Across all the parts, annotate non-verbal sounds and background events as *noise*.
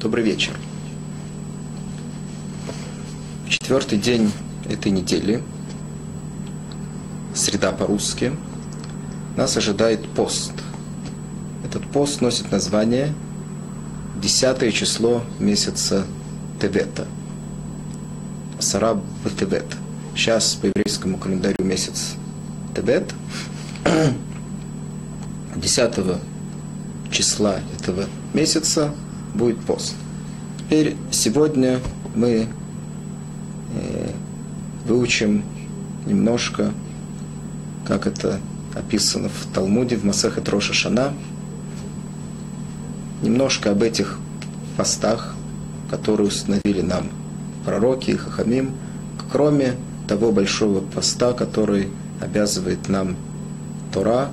Добрый вечер. Четвертый день этой недели, среда по-русски, нас ожидает пост. Этот пост носит название десятое число месяца Тевета. Сараб Тевет. Сейчас по еврейскому календарю месяц Тевет. *clears throat* 10 числа этого месяца будет пост. Теперь сегодня мы э, выучим немножко, как это описано в Талмуде, в Масахе Роша Шана, немножко об этих постах, которые установили нам пророки и хахамим, кроме того большого поста, который обязывает нам Тора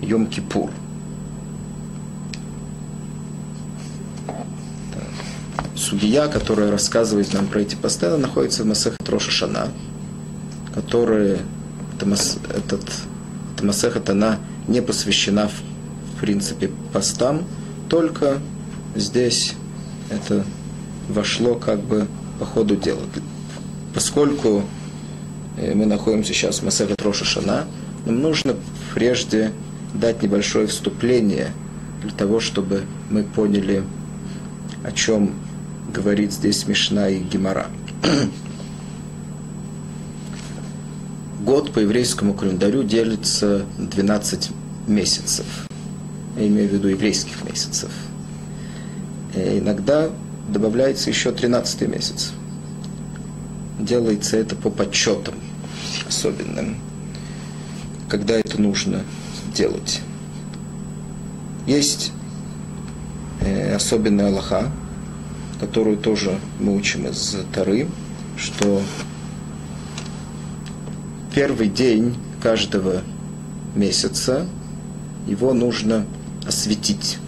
Йом-Кипур – Сугия, которая рассказывает нам про эти посты, она находится в Масехет Роша Шана, которая, этот, эта Масехет, она не посвящена в принципе постам, только здесь это вошло как бы по ходу дела. Поскольку э, мы находимся сейчас в Масехет Роша Шана, нам нужно прежде дать небольшое вступление для того, чтобы мы поняли, о чем говорит здесь Мишна и Гемора. Год по еврейскому календарю делится на 12 месяцев. Я имею в виду еврейских месяцев. И э, иногда добавляется еще 13 месяц. Делается это по подсчетам особенным, когда это нужно делать. Есть э, особенная Аллаха, которую тоже мы учим из Тары, что первый день каждого месяца его нужно осветить.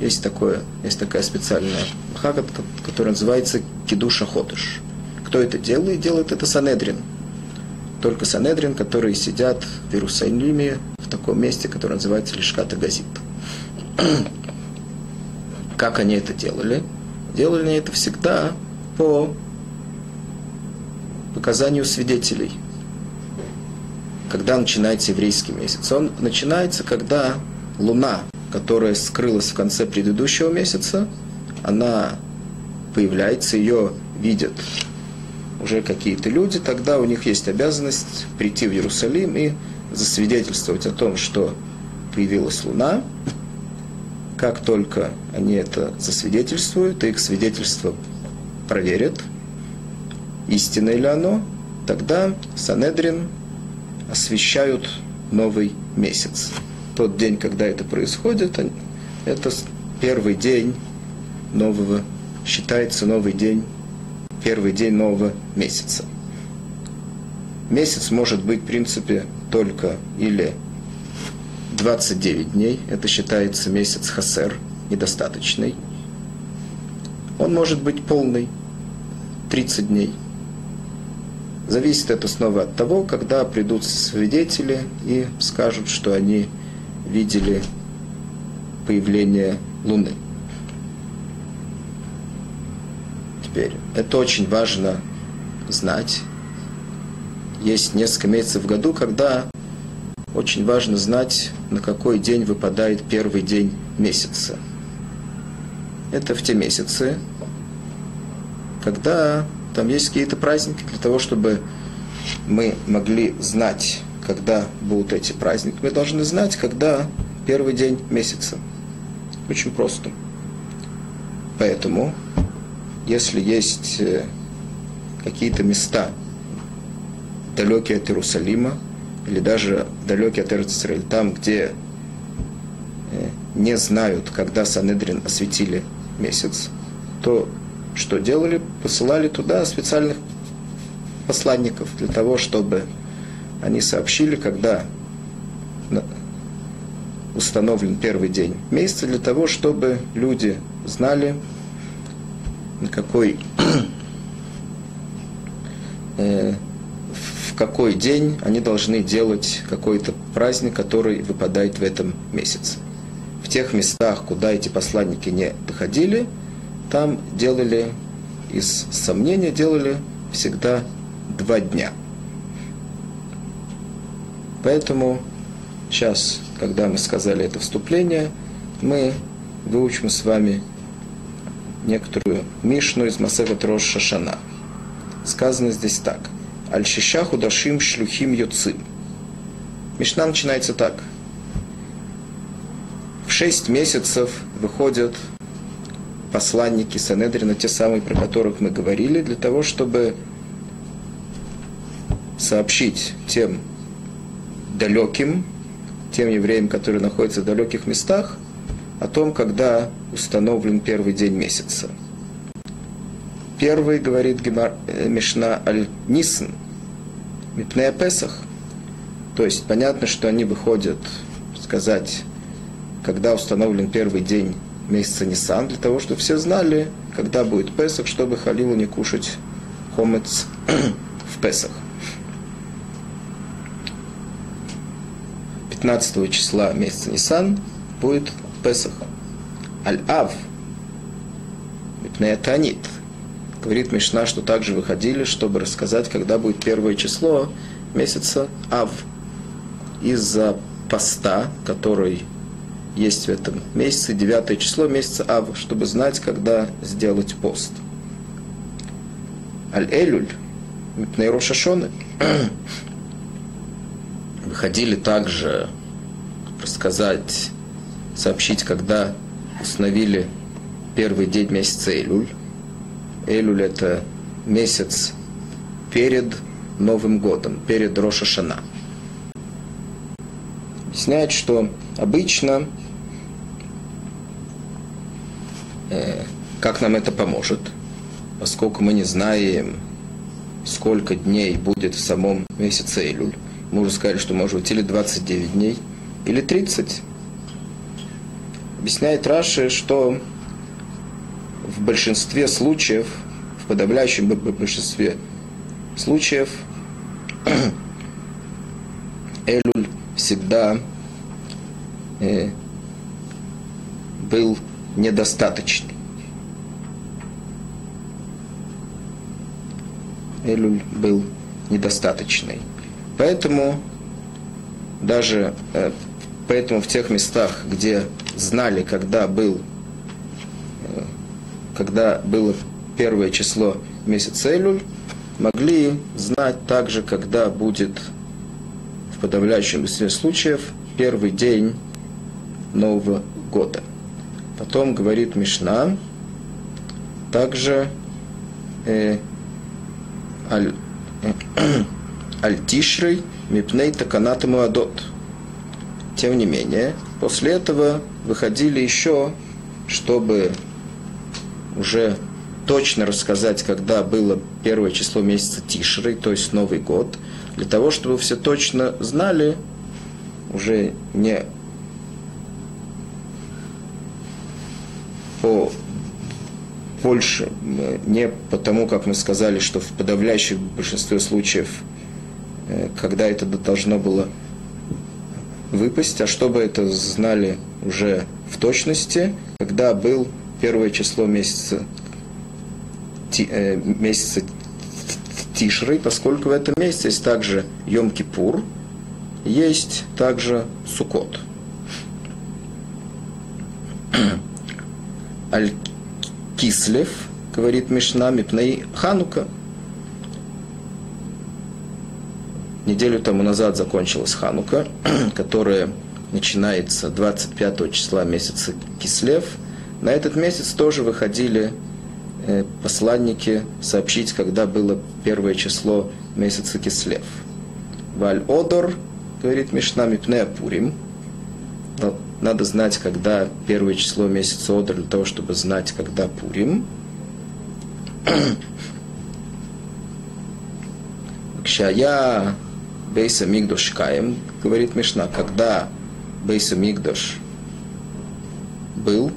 Есть, такое, есть такая специальная хака, которая называется кидуша ходыш. Кто это делает? Делает это Санедрин. Только Санедрин, которые сидят в Иерусалиме, в таком месте, которое называется Лишката Газит. *clears throat* Как они это делали? Делали они это всегда по показанию свидетелей. Когда начинается еврейский месяц? Он начинается, когда луна, которая скрылась в конце предыдущего месяца, она появляется, ее видят уже какие-то люди, тогда у них есть обязанность прийти в Иерусалим и засвидетельствовать о том, что появилась луна, как только они это засвидетельствуют, их свидетельство проверят, истинное ли оно, тогда Санедрин освещают новый месяц. Тот день, когда это происходит, это первый день нового, считается новый день, первый день нового месяца. Месяц может быть, в принципе, только или 29 дней, это считается месяц хасер, недостаточный. Он может быть полный, 30 дней. Зависит это снова от того, когда придут свидетели и скажут, что они видели появление Луны. Теперь, это очень важно знать. Есть несколько месяцев в году, когда очень важно знать, на какой день выпадает первый день месяца. Это в те месяцы, когда там есть какие-то праздники, для того, чтобы мы могли знать, когда будут эти праздники, мы должны знать, когда первый день месяца. Очень просто. Поэтому, если есть э, какие-то места далекие от Иерусалима, или даже далекий от Эрцисраиль, там, где э, не знают, когда Санедрин осветили месяц, то что делали? Посылали туда специальных посланников для того, чтобы они сообщили, когда установлен первый день месяца, для того, чтобы люди знали, на какой *clears throat* э, какой день они должны делать какой-то праздник, который выпадает в этом месяце. В тех местах, куда эти посланники не доходили, там делали из сомнения, делали всегда два дня. Поэтому сейчас, когда мы сказали это вступление, мы выучим с вами некоторую Мишну из Масехат Рош Шашана. Сказано здесь так. Аль-Шиша худашим шлюхим юцим. Мишна начинается так. В шесть месяцев выходят посланники Санедрина, те самые, про которых мы говорили, для того, чтобы сообщить тем далеким, тем евреям, которые находятся в далеких местах, о том, когда установлен первый день месяца. Первый, говорит Гемар, э, Мишна Аль-Нисн, Мипнея Песах. То есть понятно, что они выходят сказать, когда установлен первый день месяца Нисан, для того, чтобы все знали, когда будет Песах, чтобы Халилу не кушать хомец *clears throat* в Песах. 15 числа месяца Нисан будет Песах. Аль-Ав, Мипнеятанит, говорит Мишна, что также выходили, чтобы рассказать, когда будет первое число месяца Ав. Из-за поста, который есть в этом месяце, девятое число месяца Ав, чтобы знать, когда сделать пост. Аль-Элюль, Мипнейрошашоны, *coughs* выходили также рассказать, сообщить, когда установили первый день месяца Элюль. Элюль – это месяц перед Новым годом, перед Роша Шана. Объясняет, что обычно, э, как нам это поможет, поскольку мы не знаем, сколько дней будет в самом месяце Элюль. Мы уже сказали, что может быть или 29 дней, или 30. Объясняет Раши, что в большинстве случаев, в подавляющем большинстве случаев, *clears throat* Элюль всегда э, был недостаточный. Элюль был недостаточный. Поэтому даже э, поэтому в тех местах, где знали, когда был, когда было первое число месяца Элюль, могли знать также, когда будет в подавляющем большинстве случаев первый день Нового года. Потом говорит Мишна, также э, аль, э, *clears throat* аль-тишрей мипней таканат муадот. Тем не менее, после этого выходили еще, чтобы уже точно рассказать, когда было первое число месяца Тишры, то есть Новый год, для того, чтобы все точно знали, уже не по больше, не потому, как мы сказали, что в подавляющем большинстве случаев, э, когда это должно было выпасть, а чтобы это знали уже в точности, когда был первое число месяца, ти, э, месяца Тишры, поскольку в этом месяце есть также Йом-Кипур, есть также Сукот. *clears throat* Аль-Кислев, говорит Мишна, Мипней Ханука. Неделю тому назад закончилась Ханука, *clears throat* которая начинается 25 числа месяца Кислев. На этот месяц тоже выходили э, посланники сообщить, когда было первое число месяца Кислев. Валь Одор, говорит Мишна, Мипнея Пурим. Надо знать, когда первое число месяца Одор, для того, чтобы знать, когда Пурим. Кшая Бейса Мигдош Каем, говорит Мишна, когда Бейса Мигдош был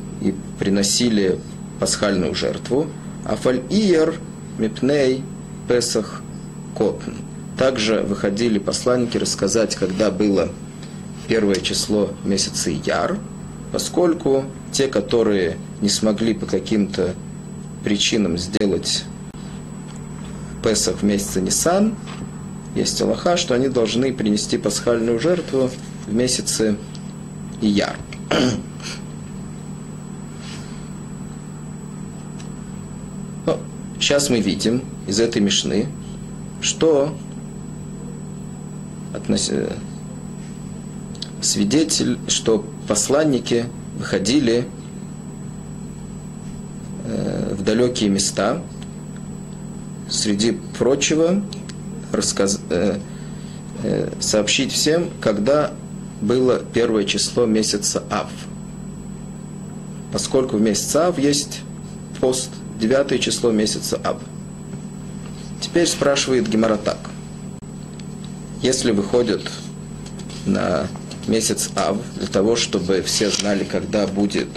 приносили пасхальную жертву, а фаль Иер Мипней Песах Котн. Также выходили посланники рассказать, когда было первое число месяца Яр, поскольку те, которые не смогли по каким-то причинам сделать Песах в месяце Нисан, есть Аллаха, что они должны принести пасхальную жертву в месяце Ияр. *clears throat* сейчас мы видим из этой мешны, что относ... свидетель, что посланники выходили э, в далекие места, среди прочего рассказ... э, э, сообщить всем, когда было первое число месяца Ав. Поскольку в месяц Ав есть пост, девятое число месяца Ав. Теперь спрашивает Гемора так. Если выходят на месяц Ав, для того, чтобы все знали, когда будет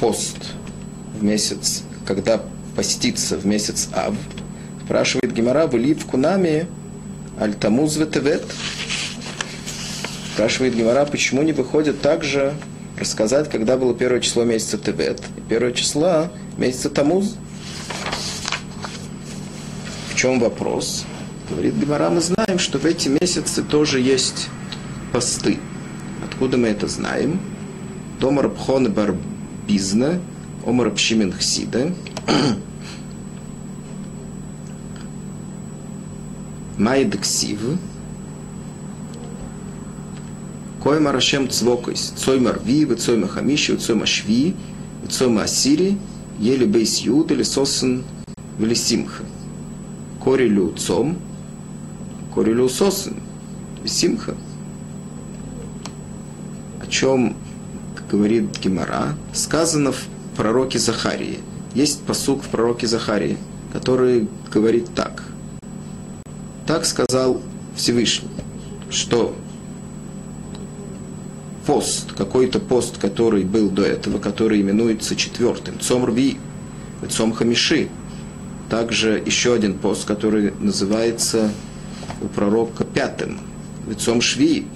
пост в месяц, когда поститься в месяц Ав, спрашивает Гемора, были в Кунаме Альтамуз Ветевет. Спрашивает Гемора, почему не выходит также рассказать, когда было первое число месяца Тевет первое число месяца Тамуз. В чем вопрос? Говорит Гемора, мы знаем, что в эти месяцы тоже есть посты. Откуда мы это знаем? Дома Рабхон Барбизна, Омар Рабшимин Хсида. *coughs* Майдексив. Коймар Ашем Цвокойс. Цоймар Ви, Цойма Хамиши, Цойма Шви, Цойма Асири, Еле Бейс Юд или Сосен Велисимха. Корелю Цом, Корелю Сосен, Симха. О чем говорит Гемора, сказано в пророке Захарии. Есть посук в пророке Захарии, который говорит так. Так сказал Всевышний, что пост, какой-то пост, который был до этого, который именуется четвертым, Цом Рви, Цом Хамиши, также еще один пост, который называется у пророка пятым, Цом Шви,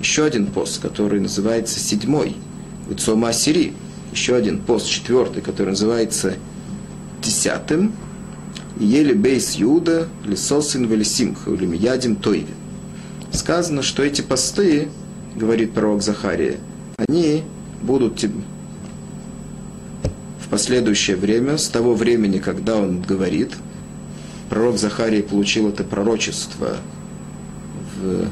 еще один пост, который называется седьмой, Цом Асири, еще один пост, четвертый, который называется десятым, Ели бейс Юда, лисосин велисимха, или миядим тойве. Сказано, что эти посты, говорит пророк Захария, они будут в последующее время, с того времени, когда он говорит, пророк Захарий получил это пророчество в,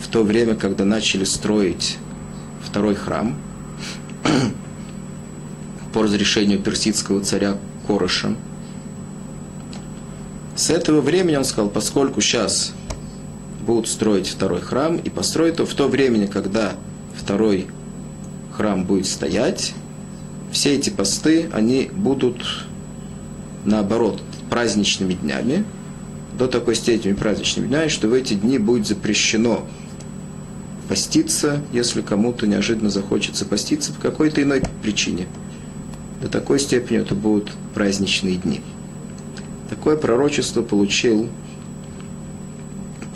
в то время, когда начали строить второй храм *clears throat* по разрешению персидского царя Корыша – с этого времени он сказал, поскольку сейчас будут строить второй храм, и построить то в то время, когда второй храм будет стоять, все эти посты, они будут наоборот праздничными днями, до такой степени праздничными днями, что в эти дни будет запрещено поститься, если кому-то неожиданно захочется поститься по какой-то иной причине. До такой степени это будут праздничные дни. Такое пророчество получил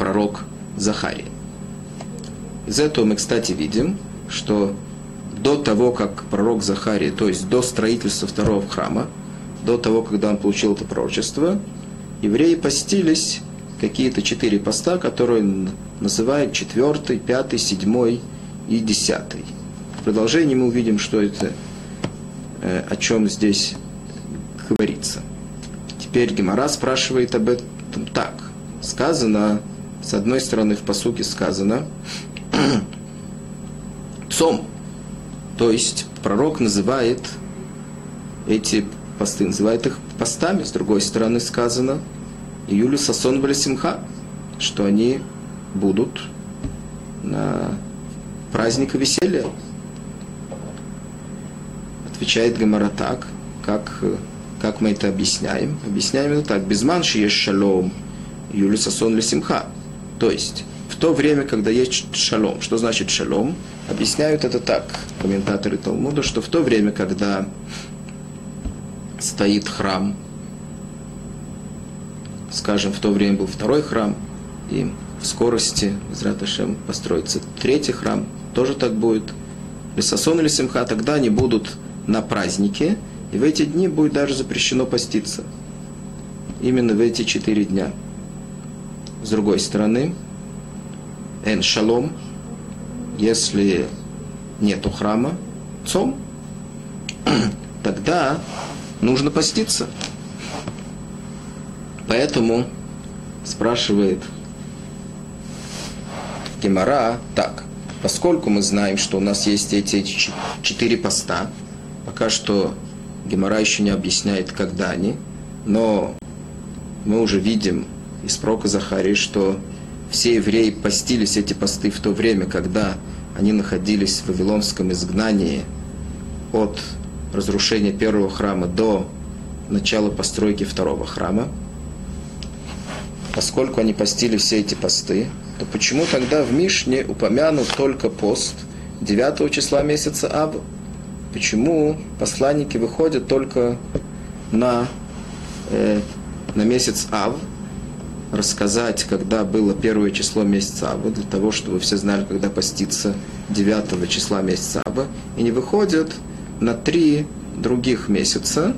пророк Захарий. Из этого мы, кстати, видим, что до того, как пророк Захарий, то есть до строительства второго храма, до того, когда он получил это пророчество, евреи постились какие-то четыре поста, которые называют четвертый, пятый, седьмой и десятый. В продолжении мы увидим, что это, э, о чем здесь говорится. Теперь Гемора спрашивает об этом так. Сказано, с одной стороны в посуке сказано, *clears throat* цом, то есть пророк называет эти посты, называет их постами, с другой стороны сказано, Июлю Сасон Валисимха, что они будут на праздник веселья. Отвечает Гемора так, как как мы это объясняем? Объясняем это так. Без манши есть шалом, юлисасон лисимха. То есть, в то время, когда есть шалом. Что значит шалом? Объясняют это так, комментаторы Талмуда, что в то время, когда стоит храм, скажем, в то время был второй храм, и в скорости, Израташем, построится третий храм, тоже так будет. Лисасон или Симха, тогда они будут на празднике, И в эти дни будет даже запрещено поститься. Именно в эти четыре дня. С другой стороны, эн шалом, если нету храма, цом, *clears throat* тогда нужно поститься. Поэтому спрашивает Гемора так, поскольку мы знаем, что у нас есть эти четыре поста, пока что Гемора еще не объясняет, когда они, но мы уже видим из прока Захари, что все евреи постились эти посты в то время, когда они находились в Вавилонском изгнании от разрушения первого храма до начала постройки второго храма. Поскольку они постили все эти посты, то почему тогда в Мишне упомянут только пост 9 числа месяца Аб? Почему посланники выходят только на, э, на месяц Ав, рассказать, когда было первое число месяца Аба, для того, чтобы все знали, когда поститься 9 числа месяца Аба, и не выходят на три других месяца,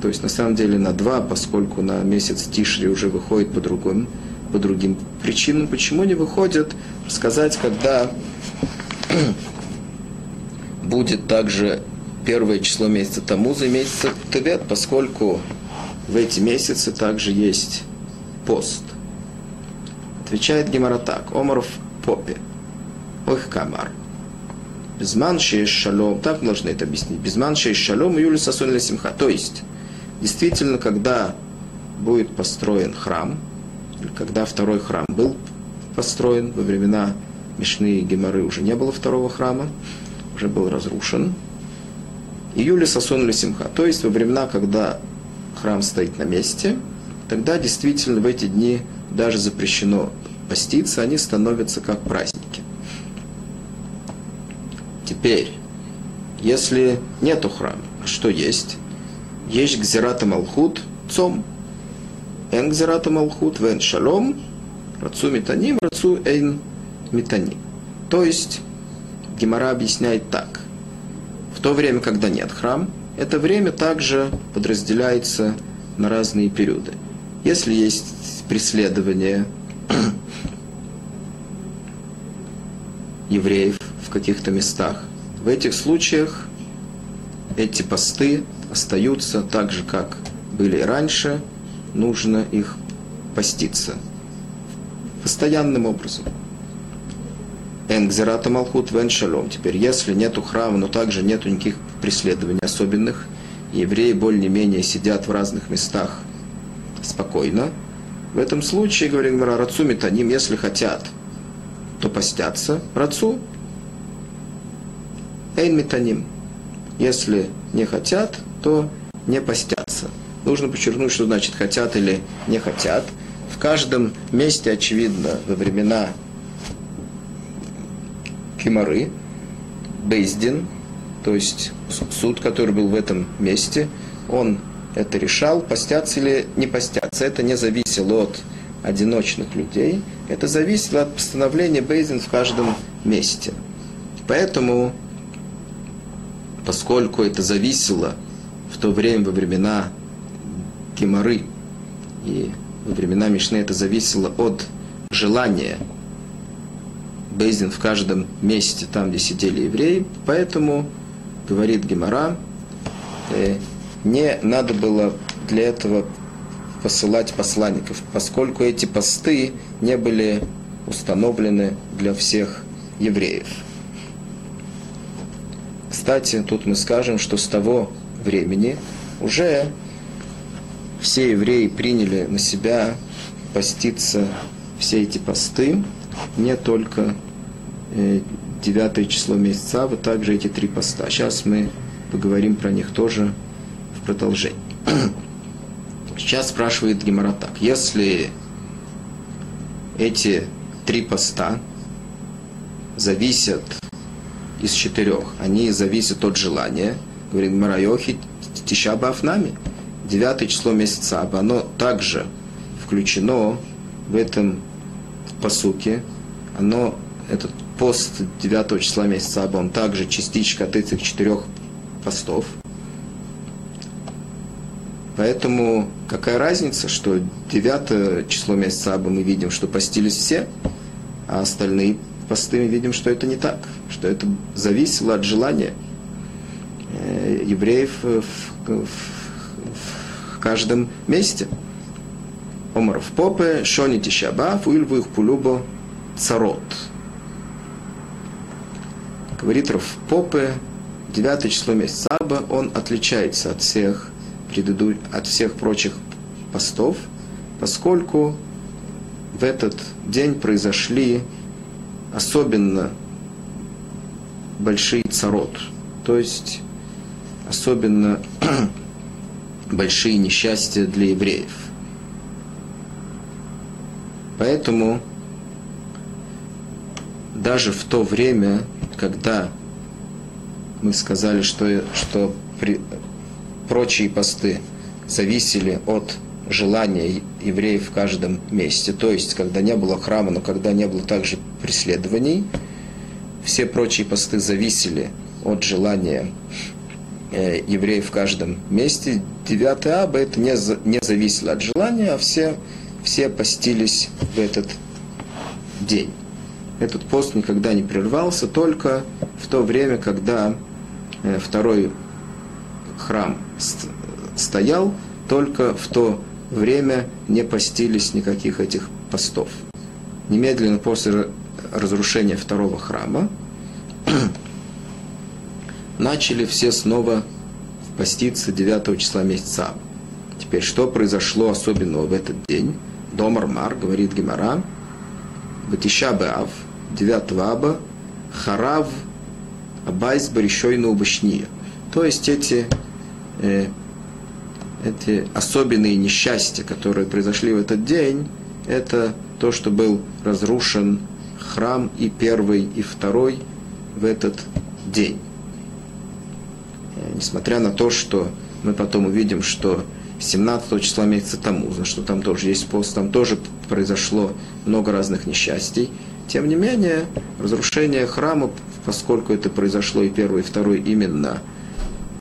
то есть на самом деле на два, поскольку на месяц Тишри уже выходит по другим, по другим причинам. Почему не выходят? Сказать, когда *clears throat* будет также первое число месяца Тамуза и месяца Тевет, поскольку в эти месяцы также есть пост. Отвечает Гемара так. Омаров попе. Ох камар. Безман шалом. Так должны это объяснить. Безман шалом и юли сасун симха. То есть, действительно, когда будет построен храм, когда второй храм был построен, во времена Мишны и Геморы уже не было второго храма, уже был разрушен. Июля сосун симха, то есть во времена, когда храм стоит на месте – тогда действительно в эти дни даже запрещено поститься, они становятся как праздники. Теперь, если нету храма, а что есть? Есть гзирата малхут, цом. Эн гзирата малхут, вен шалом, рацу метаним, рацу эйн метаним. То есть, Гемора объясняет так. В то время, когда нет храм, это время также подразделяется на разные периоды – если есть преследование *clears throat* евреев в каких-то местах, в этих случаях эти посты остаются так же, как были раньше, нужно их поститься постоянным образом. Энгзерата Малхут Вен Шалом. Теперь, если нету храма, но также нету никаких преследований особенных, евреи более-менее сидят в разных местах спокойно. В этом случае, говорит Гмара, рацу метаним, если хотят, то постятся. Рацу эйн метаним. Если не хотят, то не постятся. Нужно подчеркнуть, что значит хотят или не хотят. В каждом месте, очевидно, во времена Кимары, Бейздин, то есть суд, который был в этом месте, он это решал, постятся или не постятся. Это не зависело от одиночных людей, это зависело от постановления Бейзин в каждом месте. Поэтому, поскольку это зависело в то время, во времена Геморы, и во времена Мишны это зависело от желания Бейзин в каждом месте, там, где сидели евреи, поэтому, говорит Гемора, э, не надо было для этого посылать посланников, поскольку эти посты не были установлены для всех евреев. Кстати, тут мы скажем, что с того времени уже все евреи приняли на себя поститься все эти посты, не только 9 э, число месяца, а вот также эти три поста. Сейчас мы поговорим про них тоже продолжение. Сейчас спрашивает Гемора так. Если эти три поста зависят из четырех, они зависят от желания, говорит Марайохи Тишаба Афнами, девятое число месяца Аба, оно также включено в этом посуке, оно, этот пост 9 числа месяца Аба, он также частичка от этих четырех постов – Поэтому какая разница, что 9 число месяца Аба мы видим, что постились все, а остальные посты мы видим, что это не так, что это зависело от желания э, евреев в, в, в каждом месте. Омар в попе, шони тишаба, фуильву их пулюбо царот. Говорит Раф Попе, 9 число месяца Аба, он отличается от всех, предыду... от всех прочих постов, поскольку в этот день произошли особенно большие царот, то есть особенно *clears throat* большие несчастья для евреев. Поэтому даже в то время, когда мы сказали, что, что при, прочие посты зависели от желания евреев в каждом месте, то есть когда не было храма, но когда не было также преследований, все прочие посты зависели от желания э, евреев в каждом месте. 9 аба это не, не зависело от желания, а все, все постились в этот день этот пост никогда не прервался, только в то время, когда э, второй храм стоял, только в то время не постились никаких этих постов. Немедленно после разрушения второго храма *clears throat* начали все снова поститься 9 числа месяца. Теперь, что произошло особенного в этот день? Домар Мар, говорит Гемара, Батиша Беав, 9 аба, Харав, Абайс, Баришойна, Убашния. То есть эти, э, эти особенные несчастья, которые произошли в этот день, это то, что был разрушен храм и первый, и второй в этот день. Э, несмотря на то, что мы потом увидим, что 17 числа месяца Тамуза, что там тоже есть пост, там тоже произошло много разных несчастий. Тем не менее, разрушение храма, поскольку это произошло и первый, и второй именно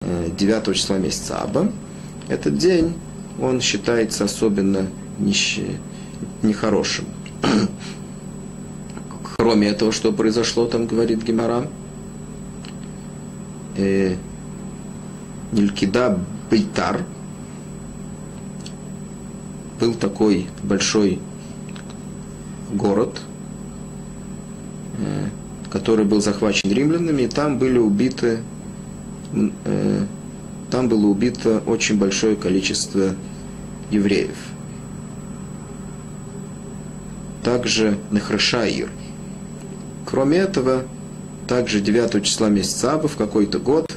9 э, числа месяца Аба, этот день, он считается особенно нищий, нехорошим. *clears throat* Кроме этого, что произошло, там говорит Гемара, э, Нилькида Бейтар, был такой большой город – Э, который был захвачен римлянами, и там были убиты, э, там было убито очень большое количество евреев. Также Нехрашаир. Кроме этого, также 9 числа месяца Аба в какой-то год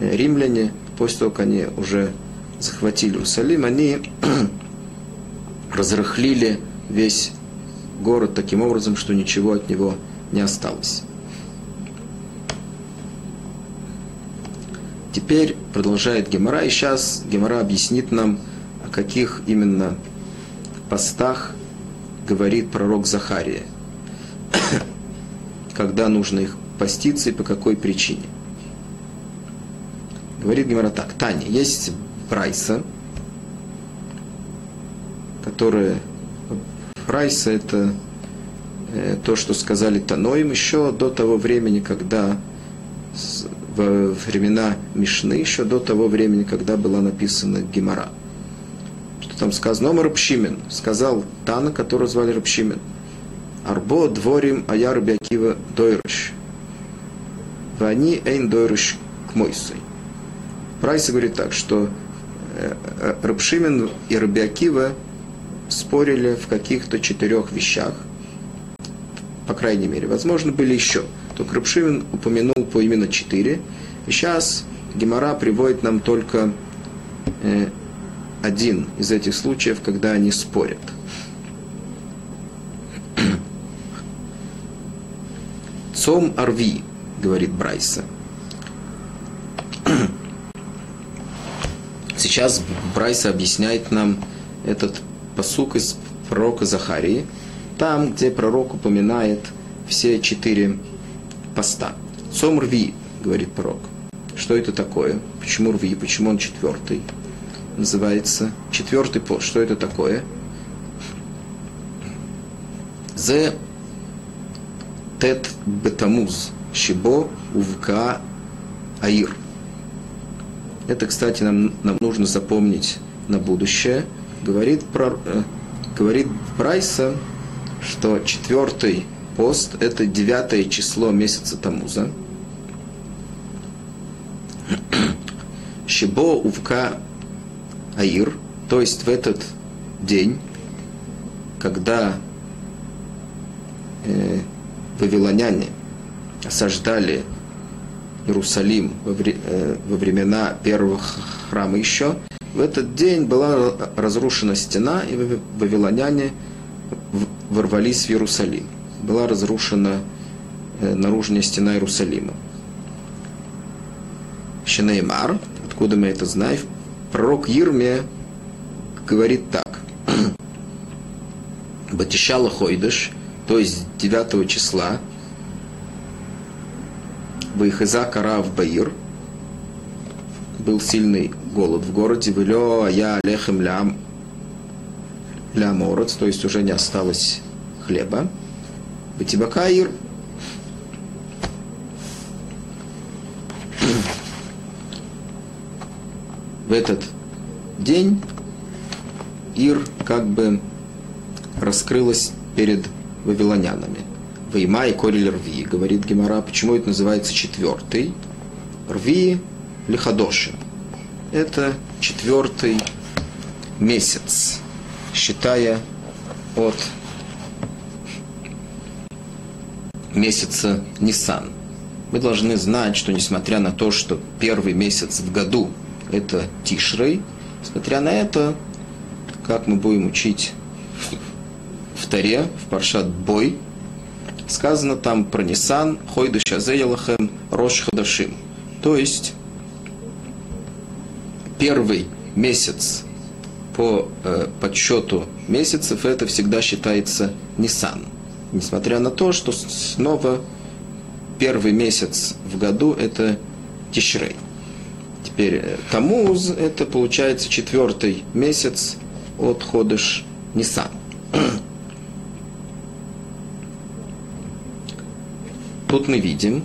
э, римляне, после того, как они уже захватили Иерусалим, они *clears throat* разрыхлили весь город таким образом, что ничего от него не осталось. Теперь продолжает Гемора, и сейчас Гемора объяснит нам, о каких именно постах говорит пророк Захария. *coughs* Когда нужно их поститься и по какой причине. Говорит Гемора так. Таня, есть прайса, которая Прайса это э, то, что сказали Таноим еще до того времени, когда во времена Мишны, еще до того времени, когда была написана Гемора. Что там сказано? Номер Рабшимен. Сказал Тана, которого звали Рабшимен. Арбо дворим аяр бякива дойрыш. Вани эйн дойрыш к Мойсой. Прайса говорит так, что э, э, Рабшимен и Рабиакива спорили в каких-то четырех вещах, по крайней мере. Возможно, были еще. Только Рабшивин упомянул по именно четыре. И сейчас Гемора приводит нам только э, один из этих случаев, когда они спорят. *clears throat* Цом Арви, говорит Брайса. *clears throat* Сейчас Брайса объясняет нам этот посук из пророка Захарии, там, где пророк упоминает все четыре поста. Цом рви, говорит пророк. Что это такое? Почему рви? Почему он четвертый? называется четвертый пост. Что это такое? Зе тет бетамуз щебо увка аир. Это, кстати, нам, нам нужно запомнить на будущее. Говорит, про, э, говорит Прайса, что четвертый пост – это девятое число месяца Тамуза. Щебо увка аир, то есть в этот день, когда э, вавилоняне осаждали Иерусалим во, вре, э, во времена первых храма еще, в этот день была разрушена стена, и вавилоняне ворвались в Иерусалим. Была разрушена э, наружная стена Иерусалима. Шенеймар, откуда мы это знаем, пророк Ирме говорит так. *clears throat* Батишала Хойдыш, то есть 9 числа, Вайхаза Карав Баир, был сильный голод в городе, Вылё я лехем лям ляморец, то есть уже не осталось хлеба. Батибакаир, в этот день Ир как бы раскрылась перед вавилонянами. Вейма и Корель Рви, говорит Гемора, почему это называется четвертый? Рви Лихадоши. Это четвертый месяц, считая от месяца Нисан. Мы должны знать, что несмотря на то, что первый месяц в году это Тишрей, несмотря на это, как мы будем учить в Таре, в Паршат Бой, сказано там про Нисан, Хойду Шазеялахем, Рош Хадашим. То есть, первый месяц по э, подсчету месяцев это всегда считается Нисан. Несмотря на то, что снова первый месяц в году это Тишрей. Теперь э, Тамуз это получается четвертый месяц от Ходыш Нисан. *clears throat* Тут мы видим,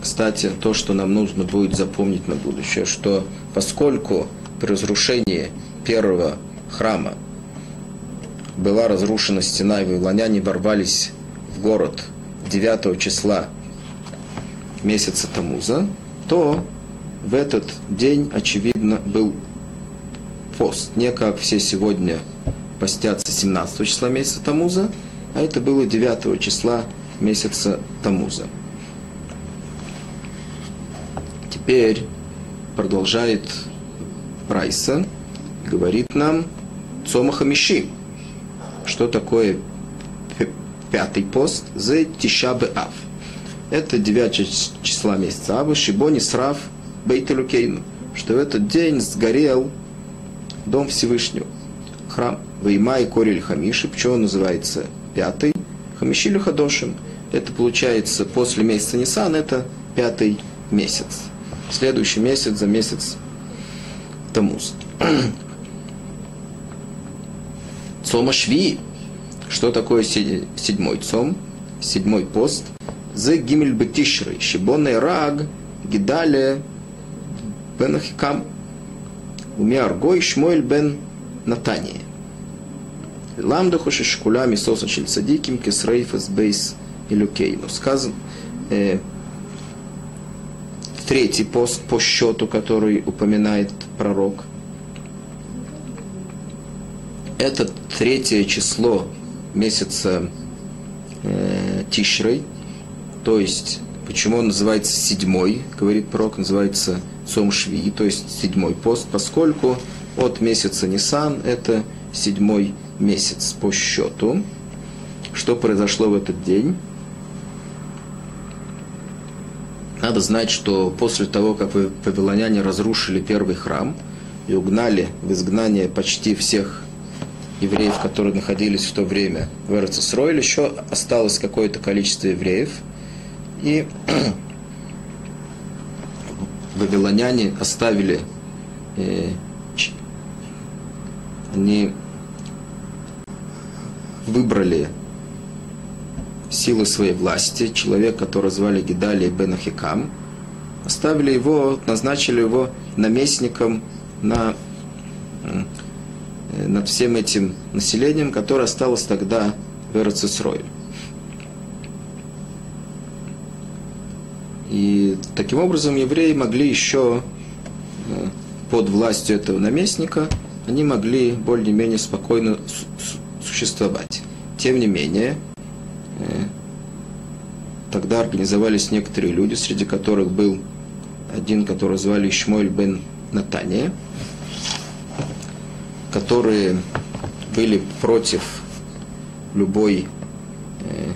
кстати, то, что нам нужно будет запомнить на будущее, что поскольку при разрушении первого храма была разрушена стена, и вавилоняне ворвались город 9 числа месяца Тамуза, то в этот день, очевидно, был пост. Не как все сегодня постятся 17 числа месяца Тамуза, а это было 9 числа месяца Тамуза. Теперь продолжает Прайса, говорит нам Цомаха Миши. Что такое пятый пост? За Тишабы Ав. Это 9 числа месяца Ава, Шибони Срав Бейтелюкейну, что в этот день сгорел Дом Всевышнего, храм Вейма и Корель Хамиши, почему он называется пятый, Хамишилю Хадошим. Это получается после месяца Нисан, это пятый месяц следующий месяц за месяц Тамуз. *clears throat* Цома Шви. Что такое седьмой цом? Седьмой пост. За Гимель Бетишры. Шибонный раг. Гидале. Бен Ахикам. Умя Аргой Шмуэль бен Натания. Ламдаху шишкуля мисоса шельцадиким кесрейфас бейс илюкейну. Сказано, э, третий пост по счету, который упоминает пророк. Это третье число месяца э, Тишрей, то есть почему он называется седьмой, говорит пророк, называется Цом Шви, то есть седьмой пост, поскольку от месяца Нисан это седьмой месяц по счету. Что произошло в этот день? Надо знать, что после того, как вавилоняне разрушили первый храм и угнали в изгнание почти всех евреев, которые находились в то время в Эрцесройле, еще осталось какое-то количество евреев. И *clears throat* вавилоняне оставили э, они выбрали силы своей власти, человек, которого звали Гидалия бен Ахикам, оставили его, назначили его наместником на, над всем этим населением, которое осталось тогда в Эрцисрое. И таким образом евреи могли еще э, под властью этого наместника, они могли более-менее спокойно существовать. Тем не менее, э, тогда организовались некоторые люди, среди которых был один, которого звали Ишмоэль бен Натания, которые были против любой, э,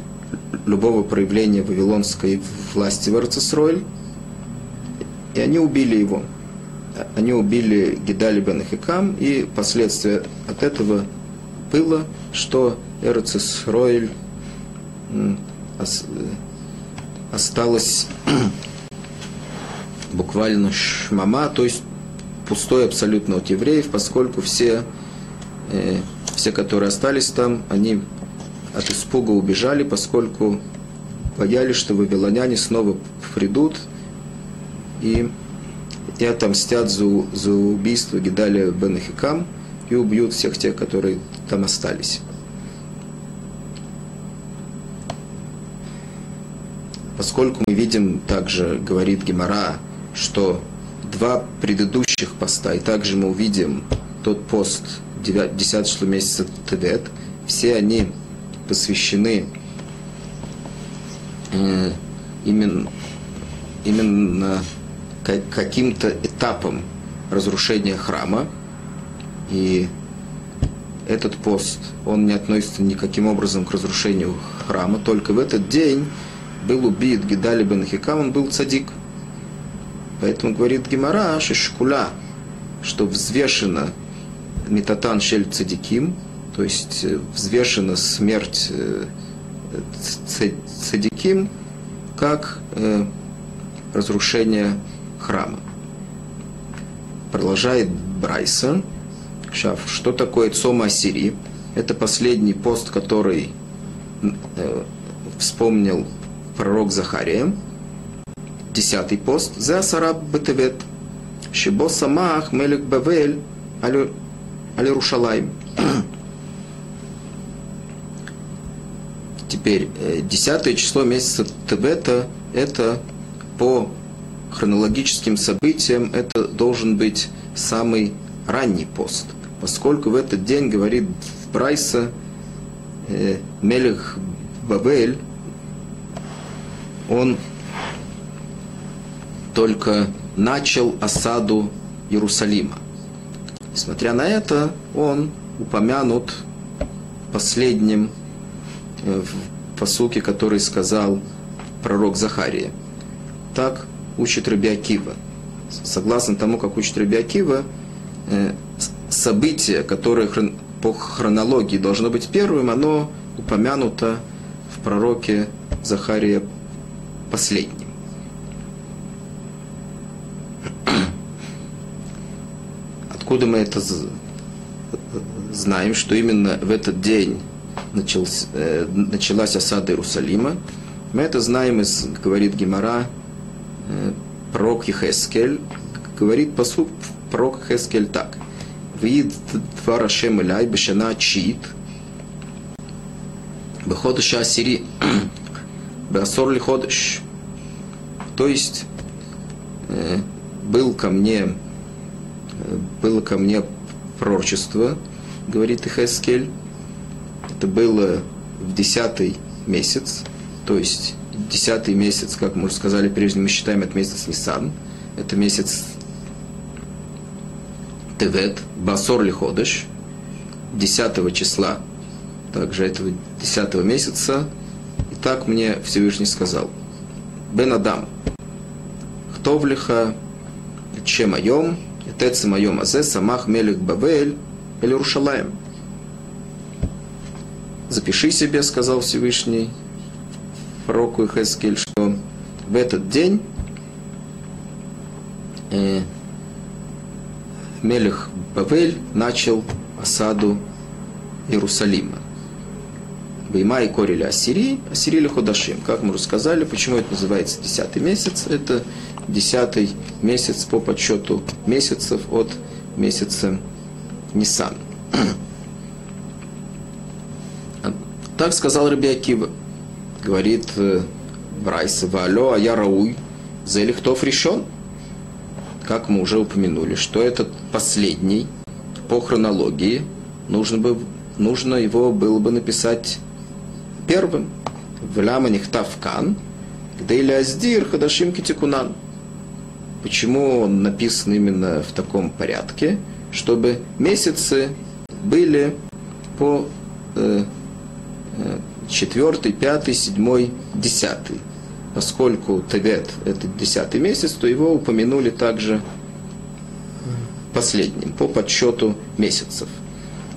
любого проявления вавилонской власти в Арцисройль, и они убили его. Они убили Гидали бен Хикам, и последствия от этого было, что Эрцисройль осталось *clears throat* буквально шмама, то есть пустой абсолютно от евреев, поскольку все, э, все, которые остались там, они от испуга убежали, поскольку боялись, что вавилоняне снова придут и, и отомстят за, за убийство Гидалия бен Хикам и убьют всех тех, которые там остались. Поскольку мы видим, также говорит Гемора, что два предыдущих поста, и также мы увидим тот пост 10 число месяца Тевет, все они посвящены э, именно, именно каким-то этапам разрушения храма. И этот пост, он не относится никаким образом к разрушению храма, только в этот день был убит Гидали бен Хикам, он был цадик. Поэтому говорит Гимара, шишкуля, что взвешено метатан шель цадиким, то есть э, взвешена смерть э, цадиким, как э, разрушение храма. Продолжает Брайсон. Шаф, что такое Цома Ассирии? Это последний пост, который вспомнил пророк Захария, десятый пост, за Сараб Бетевет, Шибо Самах Мелек Бавель Алирушалайм. Теперь, э, десятое число месяца Тевета, это по хронологическим событиям, это должен быть самый ранний пост, поскольку в этот день, говорит Брайса, э, Мелех Бавель, он только начал осаду Иерусалима. Несмотря на это, он упомянут последним э, в посуке, который сказал пророк Захария. Так учит Рабиакива. Согласно тому, как учит Рабиакива, э, событие, которое по хронологии должно быть первым, оно упомянуто в пророке Захария последним. Откуда мы это знаем, что именно в этот день начался, э, началась осада Иерусалима? Мы это знаем из, говорит Гемора, э, пророк Ехескель, говорит посуд пророк Ехескель так. Вид два Рашем Иляй Бешана Чит, Беходыша Асири, *clears throat* Беасор Лиходыш. То есть э, был ко мне, было ко мне пророчество, говорит Ихескель. Это было в десятый месяц, то есть десятый месяц, как мы уже сказали прежде, мы считаем это месяц Нисан. Это месяц Тевет, Басор Лиходыш, 10 числа, также этого 10 месяца. И так мне Всевышний сказал, Бен Адам, Хтовлиха, Чем Айом, Тецем Айом Азе, Самах Мелик Эль Рушалаем. Запиши себе, сказал Всевышний пророку Ихескель, что в этот день э, Мелех Бавель начал осаду Иерусалима. Бейма и Корили Ассирии, Ассирили Ходашим. Как мы уже сказали, почему это называется десятый месяц? Это десятый месяц по подсчету месяцев от месяца Нисан. Так сказал Раби Акива. Говорит э, Брайса, Валё, а я Рауй, Зелихтов решен. Как мы уже упомянули, что этот последний по хронологии, нужно, бы, нужно его было бы написать первым. В Ляма Нихтавкан, где Иляздир Хадашим Китикунан. Почему он написан именно в таком порядке? Чтобы месяцы были по э, четвертый, пятый, седьмой, десятый. Поскольку Тевет – это десятый месяц, то его упомянули также последним, по подсчету месяцев.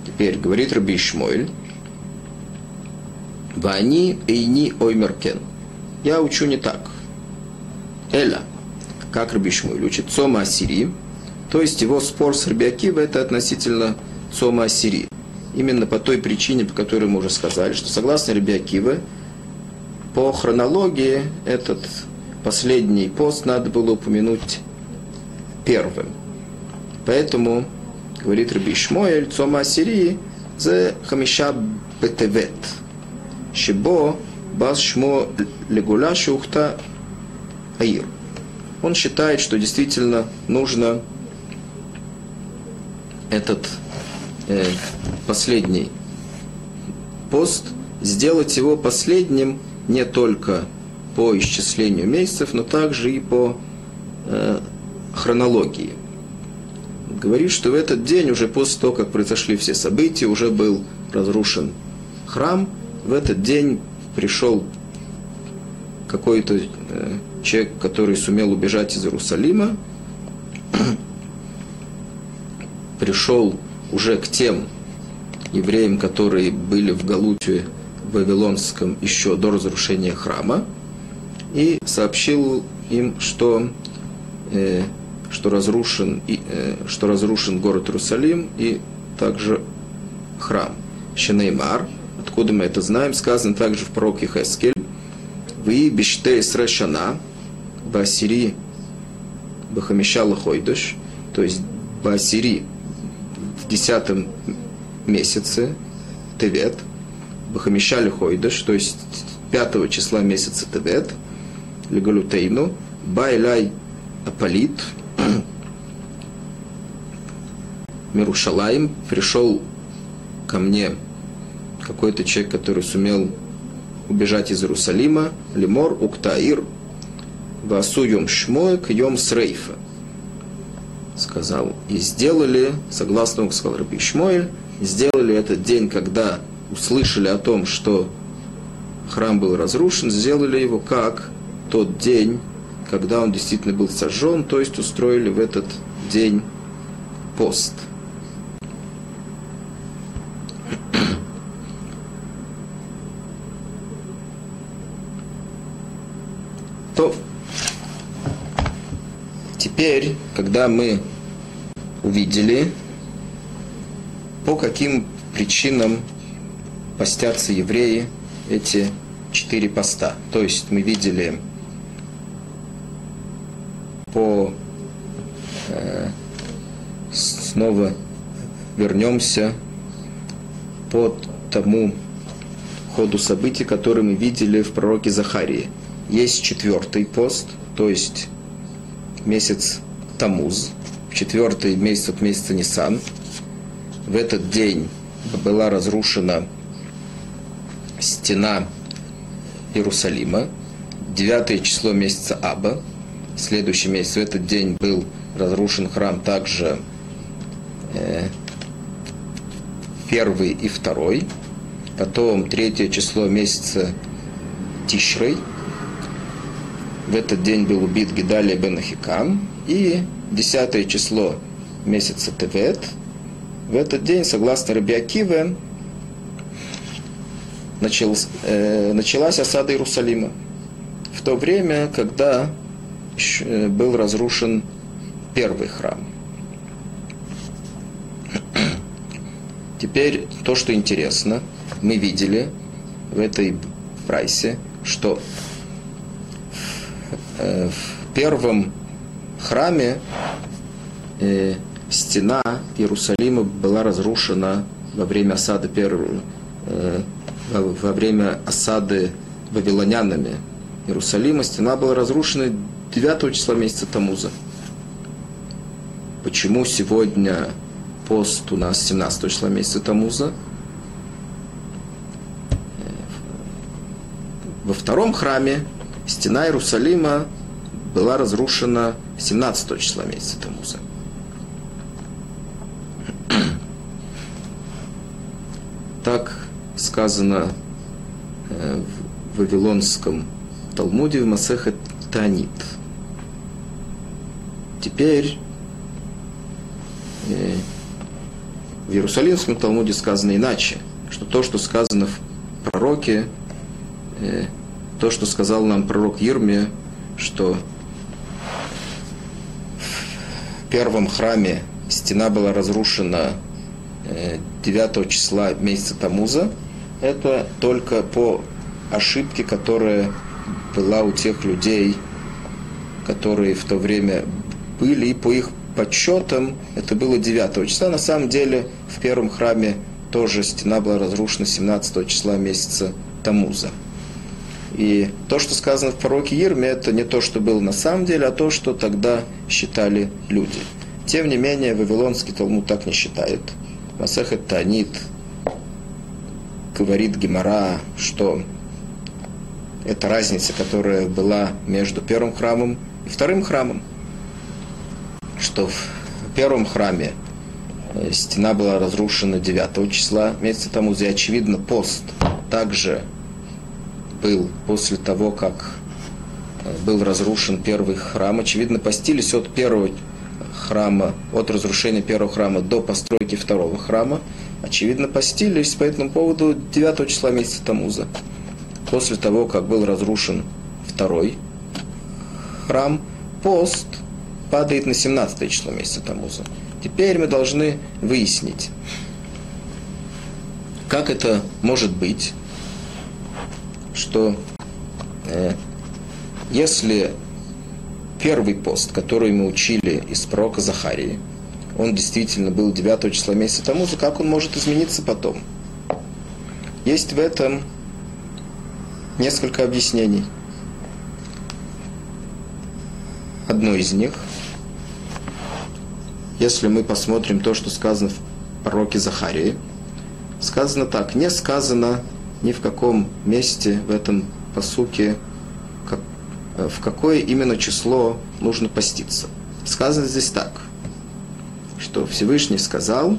Теперь говорит Раби Ишмойль, Вани эйни оймеркен. Я учу не так. Эля, как Раби Ишмойль учит, Цома Ассири, то есть его спор с Раби Акива – это относительно Цома Ассири. Именно по той причине, по которой мы уже сказали, что согласно Ребиакиве, по хронологии этот последний пост надо было упомянуть первым. Поэтому, говорит Раби Шмоэль, Цома Ассирии, за Хамиша Бетевет, Шибо Бас Шмо Легуля Шухта Аир. Он считает, что действительно нужно этот э, последний пост, сделать его последним не только по исчислению месяцев, но также и по э, хронологии. Говорит, что в этот день, уже после того, как произошли все события, уже был разрушен храм, в этот день пришел какой-то э, человек, который сумел убежать из Иерусалима, пришел уже к тем евреям, которые были в Галуте Вавилонском еще до разрушения храма, и сообщил им, что, э, что, разрушен, и, э, что разрушен город Иерусалим и также храм. Шенеймар, откуда мы это знаем, сказано также в пророке Хескель, «Вы биштей срешана, басири бахамишала хойдыш», то есть басири десятом месяце, Тевет, Бахамишали Хойдаш, то есть пятого числа месяца Тевет, Легалютейну, Байлай Апалит, *clears throat* Мирушалаем, пришел ко мне какой-то человек, который сумел убежать из Иерусалима, Лимор, Уктаир, Васу Йом Шмоек, Йом Срейфа сказал, и сделали, согласно, как сказал Раби Шмоэль, сделали этот день, когда услышали о том, что храм был разрушен, сделали его как тот день, когда он действительно был сожжен, то есть устроили в этот день пост. То теперь, когда мы увидели, по каким причинам постятся евреи эти четыре поста. То есть мы видели по э, снова вернемся по тому ходу событий, который мы видели в пророке Захарии. Есть четвертый пост, то есть месяц Тамуз, четвертый месяц от месяца Нисан. В этот день была разрушена стена Иерусалима. Девятое число месяца Аба. Следующий месяц в этот день был разрушен храм также э, первый и второй. Потом третье число месяца Тишрей. В этот день был убит Гидалия бен Ахикам. И десятое число месяца Тевет, в этот день, согласно Рабиакиве, началась, э, началась осада Иерусалима. В то время, когда э, был разрушен первый храм. Теперь то, что интересно, мы видели в этой прайсе, что в первом храме э, стена Иерусалима была разрушена во время осады первого, э, во время осады вавилонянами Иерусалима. Стена была разрушена 9 числа месяца Тамуза. Почему сегодня пост у нас 17 числа месяца Тамуза? Во втором храме стена Иерусалима была разрушена 17 числа месяца Тамуза. *clears throat* Так сказано э, в Вавилонском Талмуде в Масехе Танит. Теперь э, в Иерусалимском Талмуде сказано иначе, что то, что сказано в пророке, э, то, что сказал нам пророк Ерме, что в первом храме стена была разрушена 9 э, числа месяца Тамуза, это только по ошибке, которая была у тех людей, которые в то время были, и по их подсчетам это было 9 числа. На самом деле в первом храме тоже стена была разрушена 17 числа месяца Тамуза. И то, что сказано в пророке Ирме, это не то, что было на самом деле, а то, что тогда считали люди. Тем не менее, Вавилонский Талмуд так не считает. Масехет Танит говорит Гемора, что это разница, которая была между первым храмом и вторым храмом. Что в первом храме э, стена была разрушена 9 числа месяца тому, и очевидно пост также был после того, как э, был разрушен первый храм. Очевидно, постились от первого храма, от разрушения первого храма до постройки второго храма. Очевидно, постились по этому поводу 9 числа месяца Тамуза. После того, как был разрушен второй храм, пост падает на 17 число месяца Тамуза. Теперь мы должны выяснить, как это может быть, что э, если первый пост, который мы учили из пророка Захарии, он действительно был 9 числа месяца тому, как он может измениться потом? Есть в этом несколько объяснений. Одно из них, если мы посмотрим то, что сказано в пророке Захарии, сказано так, не сказано ни в каком месте в этом посуке, как, э, в какое именно число нужно поститься. Сказано здесь так, что Всевышний сказал,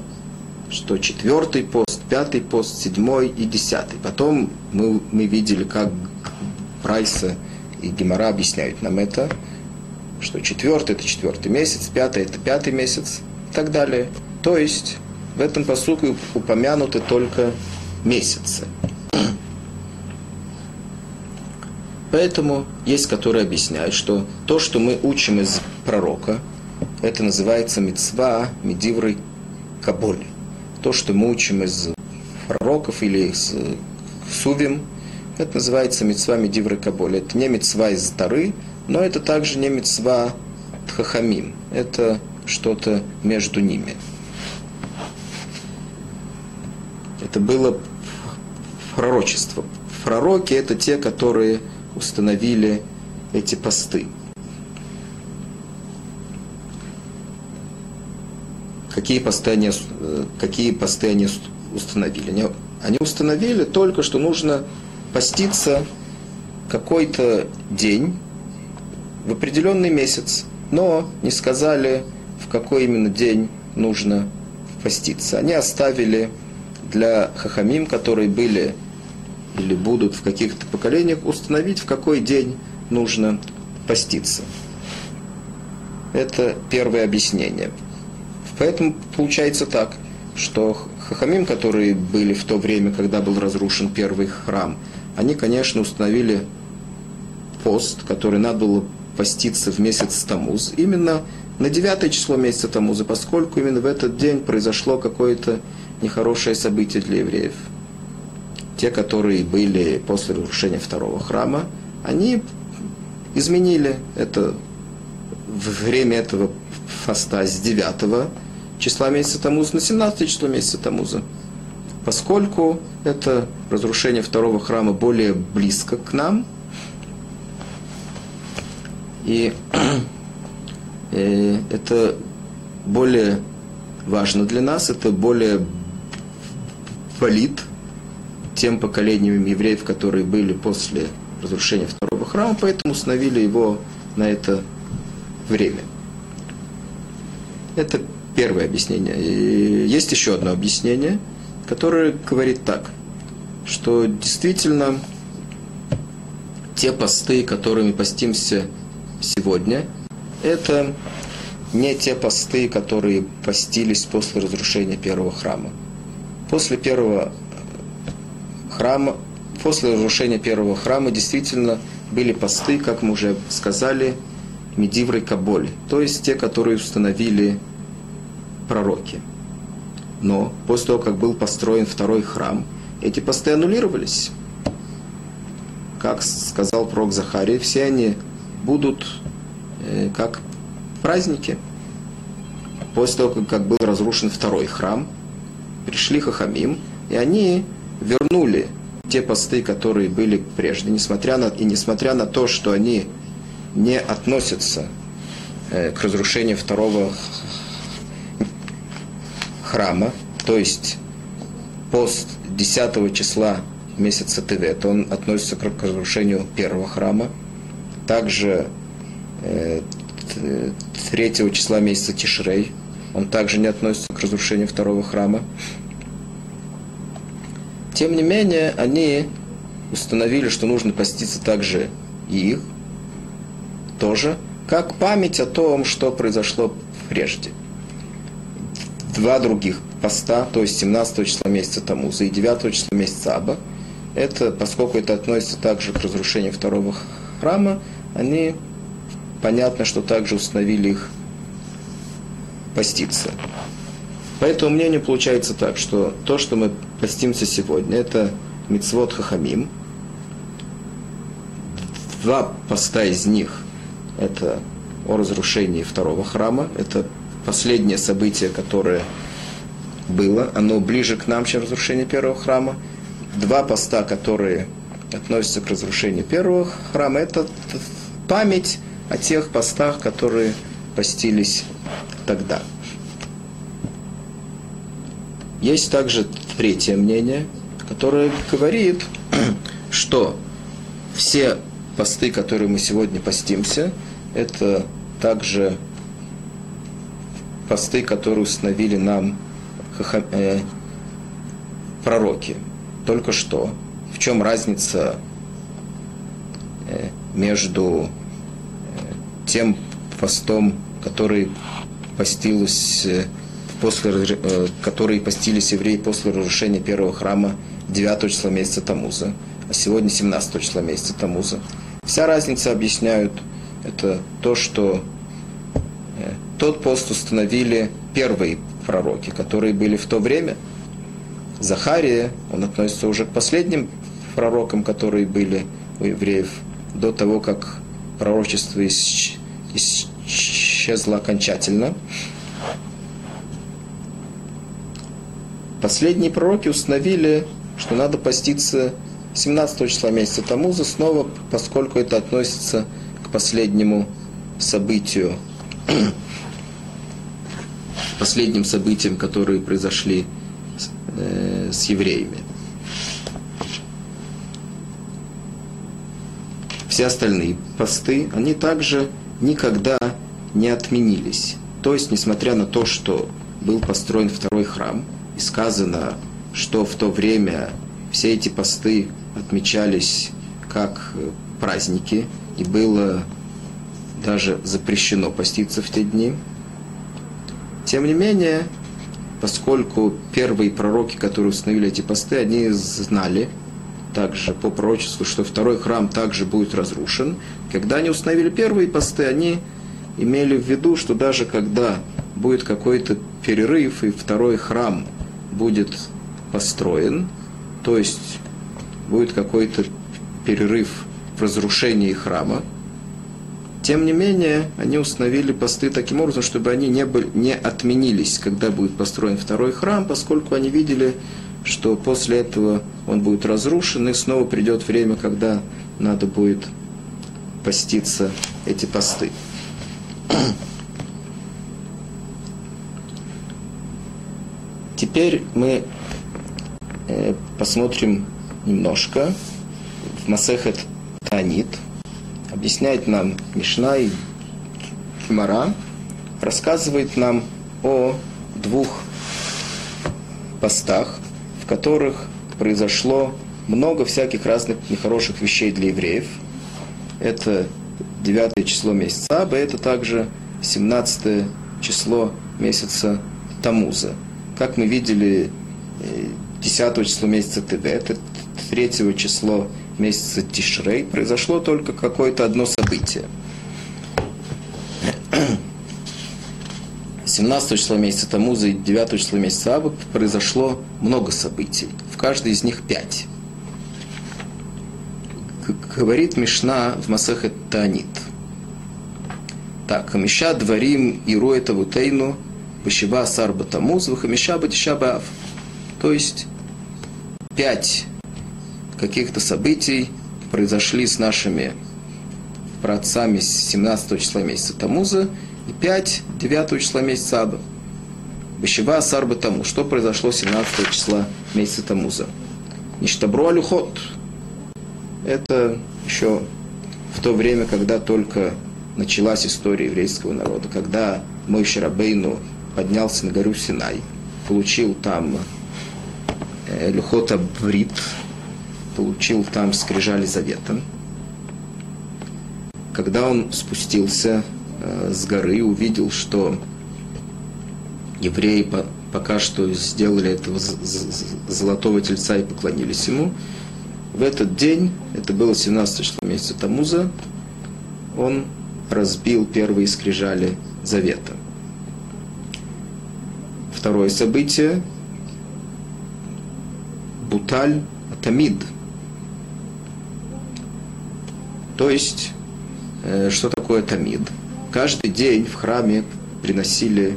что четвертый пост, пятый пост, седьмой и десятый. Потом мы, мы видели, как Прайса и Гемора объясняют нам это, что четвертый это четвертый месяц, пятый это пятый месяц и так далее. То есть в этом посуке упомянуты только месяцы. Поэтому есть, которые объясняют, что то, что мы учим из пророка, это называется мецва медивры каболи. То, что мы учим из пророков или из сувим, это называется мецва медивры каболи. Это не мецва из Тары, но это также не мецва тхахамим. Это что-то между ними. Это было пророчество. Пророки это те, которые установили эти посты. Какие посты они, э, какие посты они установили? Они, они установили только, что нужно поститься какой-то день в определенный месяц, но не сказали, в какой именно день нужно поститься. Они оставили для хахамим, которые были или будут в каких-то поколениях, установить, в какой день нужно поститься. Это первое объяснение. Поэтому получается так, что хахамим, которые были в то время, когда был разрушен первый храм, они, конечно, установили пост, который надо было поститься в месяц Тамуз, именно на девятое число месяца Тамуза, поскольку именно в этот день произошло какое-то нехорошее событие для евреев. Те, которые были после разрушения второго храма, они изменили это время этого фаста с 9 числа месяца Тамуза на 17 число месяца Тамуза. Поскольку это разрушение второго храма более близко к нам, и *clears throat* э, это более важно для нас, это более болит тем поколениям евреев, которые были после разрушения второго храма, поэтому установили его на это время. Это первое объяснение. И есть еще одно объяснение, которое говорит так, что действительно те посты, которыми постимся сегодня, это не те посты, которые постились после разрушения первого храма. После первого храма, после разрушения первого храма действительно были посты, как мы уже сказали, Медиврой Каболь, то есть те, которые установили пророки. Но после того, как был построен второй храм, эти посты аннулировались. Как сказал пророк Захарий, все они будут э, как праздники. После того, как был разрушен второй храм, пришли Хахамим, и они вернули те посты, которые были прежде, несмотря на, и несмотря на то, что они не относятся э, к разрушению второго храма, то есть пост 10 числа месяца Тевет, он относится к разрушению первого храма. Также 3 э, числа месяца Тишрей, он также не относится к разрушению второго храма. Тем не менее, они установили, что нужно поститься также и их, тоже, как память о том, что произошло прежде. Два других поста, то есть 17 числа месяца Тамуза и 9 числа месяца Аба, это, поскольку это относится также к разрушению второго храма, они, понятно, что также установили их поститься. По этому мнению получается так, что то, что мы постимся сегодня, это мицвод хахамим. Два поста из них – это о разрушении второго храма. Это последнее событие, которое было. Оно ближе к нам, чем разрушение первого храма. Два поста, которые относятся к разрушению первого храма, это память о тех постах, которые постились тогда. Есть также третье мнение, которое говорит, *clears throat* что все посты, которые мы сегодня постимся, это также посты, которые установили нам э, пророки. Только что. В чем разница э, между э, тем постом, который постилось после, э, которые постились евреи после разрушения первого храма 9 числа месяца Тамуза, а сегодня 17 числа месяца Тамуза. Вся разница объясняют это то, что э, тот пост установили первые пророки, которые были в то время. Захария, он относится уже к последним пророкам, которые были у евреев до того, как пророчество исчезло окончательно. Последние пророки установили, что надо поститься 17 числа месяца Тамуза снова, поскольку это относится к последнему событию, последним событиям, которые произошли э, с евреями. Все остальные посты, они также никогда не отменились. То есть, несмотря на то, что был построен второй храм – и сказано, что в то время все эти посты отмечались как праздники, и было даже запрещено поститься в те дни. Тем не менее, поскольку первые пророки, которые установили эти посты, они знали также по пророчеству, что второй храм также будет разрушен. Когда они установили первые посты, они имели в виду, что даже когда будет какой-то перерыв и второй храм будет построен, то есть будет какой-то перерыв в разрушении храма. Тем не менее, они установили посты таким образом, чтобы они не, были, не отменились, когда будет построен второй храм, поскольку они видели, что после этого он будет разрушен, и снова придет время, когда надо будет поститься эти посты. Теперь мы э, посмотрим немножко в Масехет Танит. Объясняет нам Мишна и Химара, рассказывает нам о двух постах, в которых произошло много всяких разных нехороших вещей для евреев. Это 9 число месяца Аба, это также 17 число месяца Тамуза. Как мы видели, 10 э, число месяца Тевет, 3 число месяца Тишрей, произошло только какое-то одно событие. 17 числа месяца Тамуза и 9 числа месяца Аба произошло много событий. В каждой из них пять. Говорит Мишна в Масахет Танит. Так, Хамиша дворим и роет авутейну – Башива Сарба Тамуз, Вахамиша Батиша Баав. То есть пять каких-то событий произошли с нашими праотцами с 17 числа месяца Тамуза и 5 9 числа месяца Аба. Башива Сарба Тамуз. Что произошло 17 числа месяца Тамуза? Ништабру Алюхот. Это еще в то время, когда только началась история еврейского народа, когда мой Шарабейну поднялся на гору Синай, получил там э, Люхота Брит, получил там скрижали завета. Когда он спустился э, с горы, увидел, что евреи по, пока что сделали этого золотого тельца и поклонились ему, в этот день, это было 17 число месяца Тамуза, он разбил первые скрижали завета. Второе событие – Буталь Атамид. То есть, э, что такое Тамид? Каждый день в храме приносили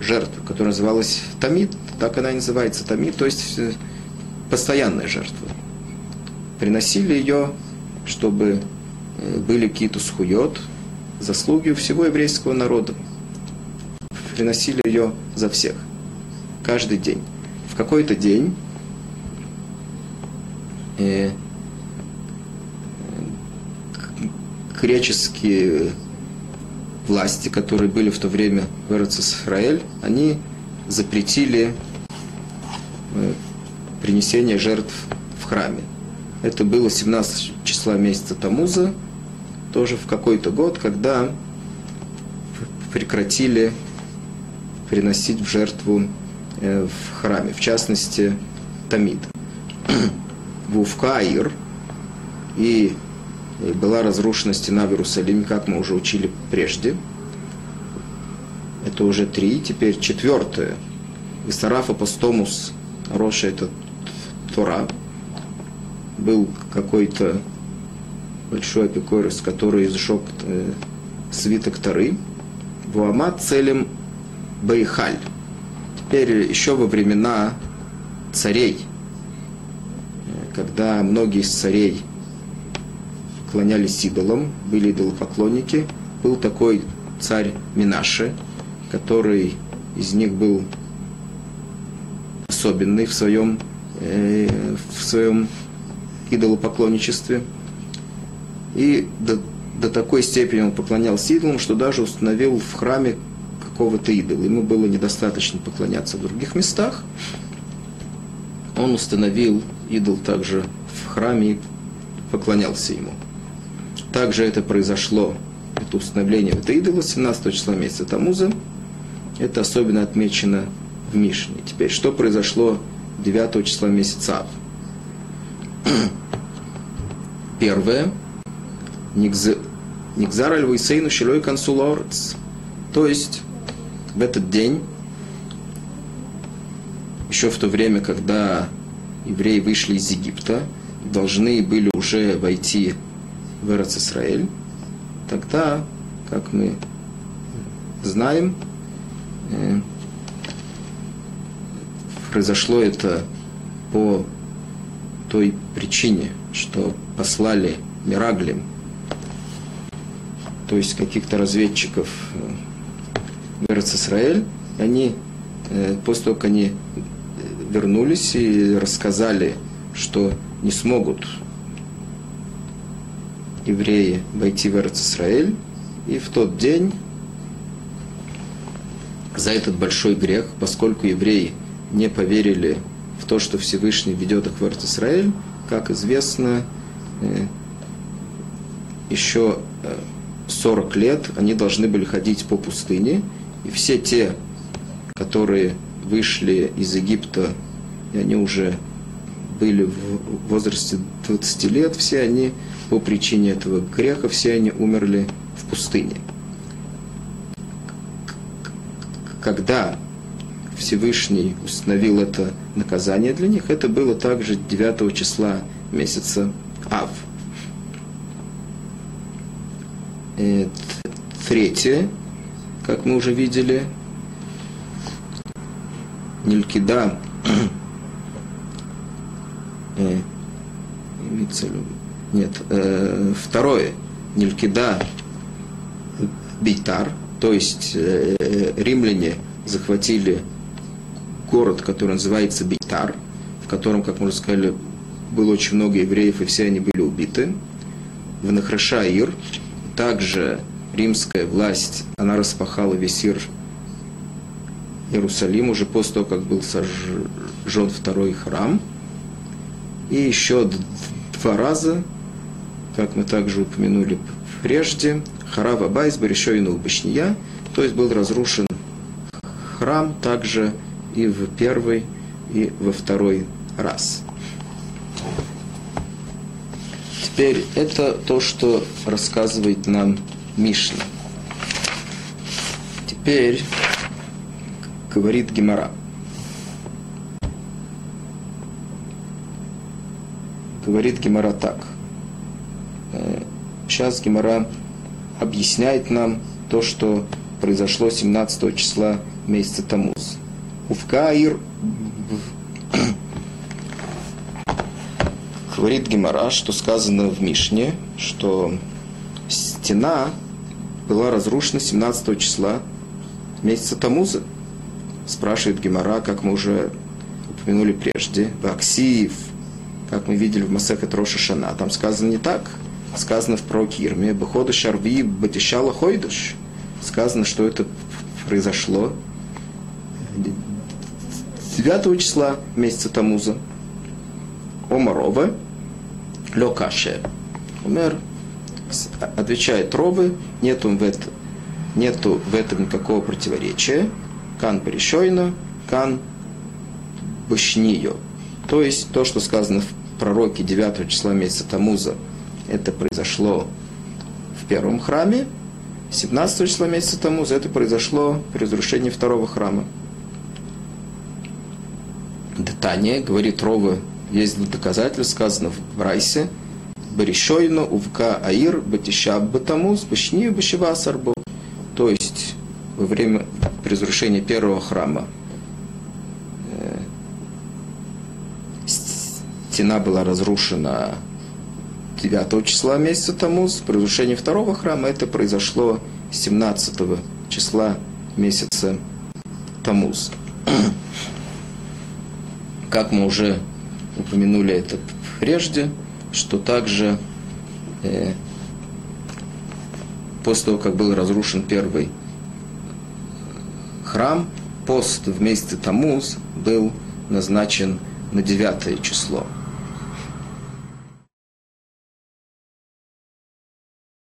жертву, которая называлась Тамид, так она и называется Тамид, то есть э, постоянная жертва. Приносили ее, чтобы э, были какие-то схует, заслуги у всего еврейского народа приносили ее за всех. Каждый день. В какой-то день э, греческие власти, которые были в то время в Израиль, они запретили э, принесение жертв в храме. Это было 17 числа месяца Тамуза, тоже в какой-то год, когда прекратили приносить в жертву э, в храме, в частности, Тамид. Вувкаир, и была разрушена стена в Иерусалиме, как мы уже учили прежде. Это уже три. Теперь четвертое. Висараф апостомус Роша это Тора. Был какой-то большой апикорис, который сжег э, свиток Торы. Вуамат целем Бейхаль. Теперь еще во времена царей, когда многие из царей клонялись идолам, были идолопоклонники, был такой царь Минаши, который из них был особенный в своем, э, в своем идолопоклонничестве. И до, до такой степени он поклонялся идолам, что даже установил в храме какого-то идола. Ему было недостаточно поклоняться в других местах. Он установил идол также в храме и поклонялся ему. Также это произошло, это установление этого идола 17 числа месяца Тамуза. Это особенно отмечено в Мишне. Теперь, что произошло 9 числа месяца Ав? *clears throat* Первое. Никзар аль Вейсейну Шилой Консулорец. То есть в этот день еще в то время, когда евреи вышли из Египта, должны были уже войти в Израиль, тогда, как мы знаем, э, произошло это по той причине, что послали Мираглим, то есть каких-то разведчиков в они, э, после того, как они вернулись и рассказали, что не смогут евреи войти в Израиль, и в тот день за этот большой грех, поскольку евреи не поверили в то, что Всевышний ведет их в Израиль, как известно, э, еще 40 э, лет они должны были ходить по пустыне, и все те, которые вышли из Египта, и они уже были в возрасте 20 лет, все они по причине этого греха, все они умерли в пустыне. Когда Всевышний установил это наказание для них, это было также 9 числа месяца Ав. И третье, как мы уже видели, Нилькида *clears throat* э, нет, э, второе, Нилькида Бейтар, то есть э, римляне захватили город, который называется Бейтар, в котором, как мы уже сказали, было очень много евреев, и все они были убиты. В Нахрашаир также римская власть, она распахала весь Ир Иерусалим уже после того, как был сожжен второй храм. И еще два раза, как мы также упомянули прежде, Харава Байс, Баришойну Башния, то есть был разрушен храм также и в первый, и во второй раз. Теперь это то, что рассказывает нам Мишна. Теперь говорит Гемора. Говорит Гемора так. Э, сейчас Гемора объясняет нам то, что произошло 17 числа месяца Тамуз. Увкаир *clears throat* говорит Гемора, что сказано в Мишне, что стена была разрушена 17 числа месяца Тамуза. Спрашивает Гемора, как мы уже упомянули прежде, Баксиев, как мы видели в Масехе Роша Шана. Там сказано не так. Сказано в Прокирме, Бахода Шарви Батишала Хойдуш. Сказано, что это произошло 9 числа месяца Тамуза. Омарова, Лёкаше. Умер, отвечает Робы, нету в, это, нету в этом никакого противоречия. Кан Паришойна, Кан Башнио. То есть то, что сказано в пророке 9 числа месяца Тамуза, это произошло в первом храме, 17 числа месяца Тамуза это произошло при разрушении второго храма. Детание, говорит Рова, есть доказательства, сказано в Брайсе, Баришойно, Увка Аир, Батишаб Батамус, Башни Башива Сарбо. То есть во время разрушения первого храма э, стена была разрушена 9 числа месяца Тамуз, при разрушении второго храма это произошло 17 числа месяца Тамуз. Как мы уже упомянули это прежде, что также э, после того, как был разрушен первый храм, пост в месяце Тамуз был назначен на девятое число –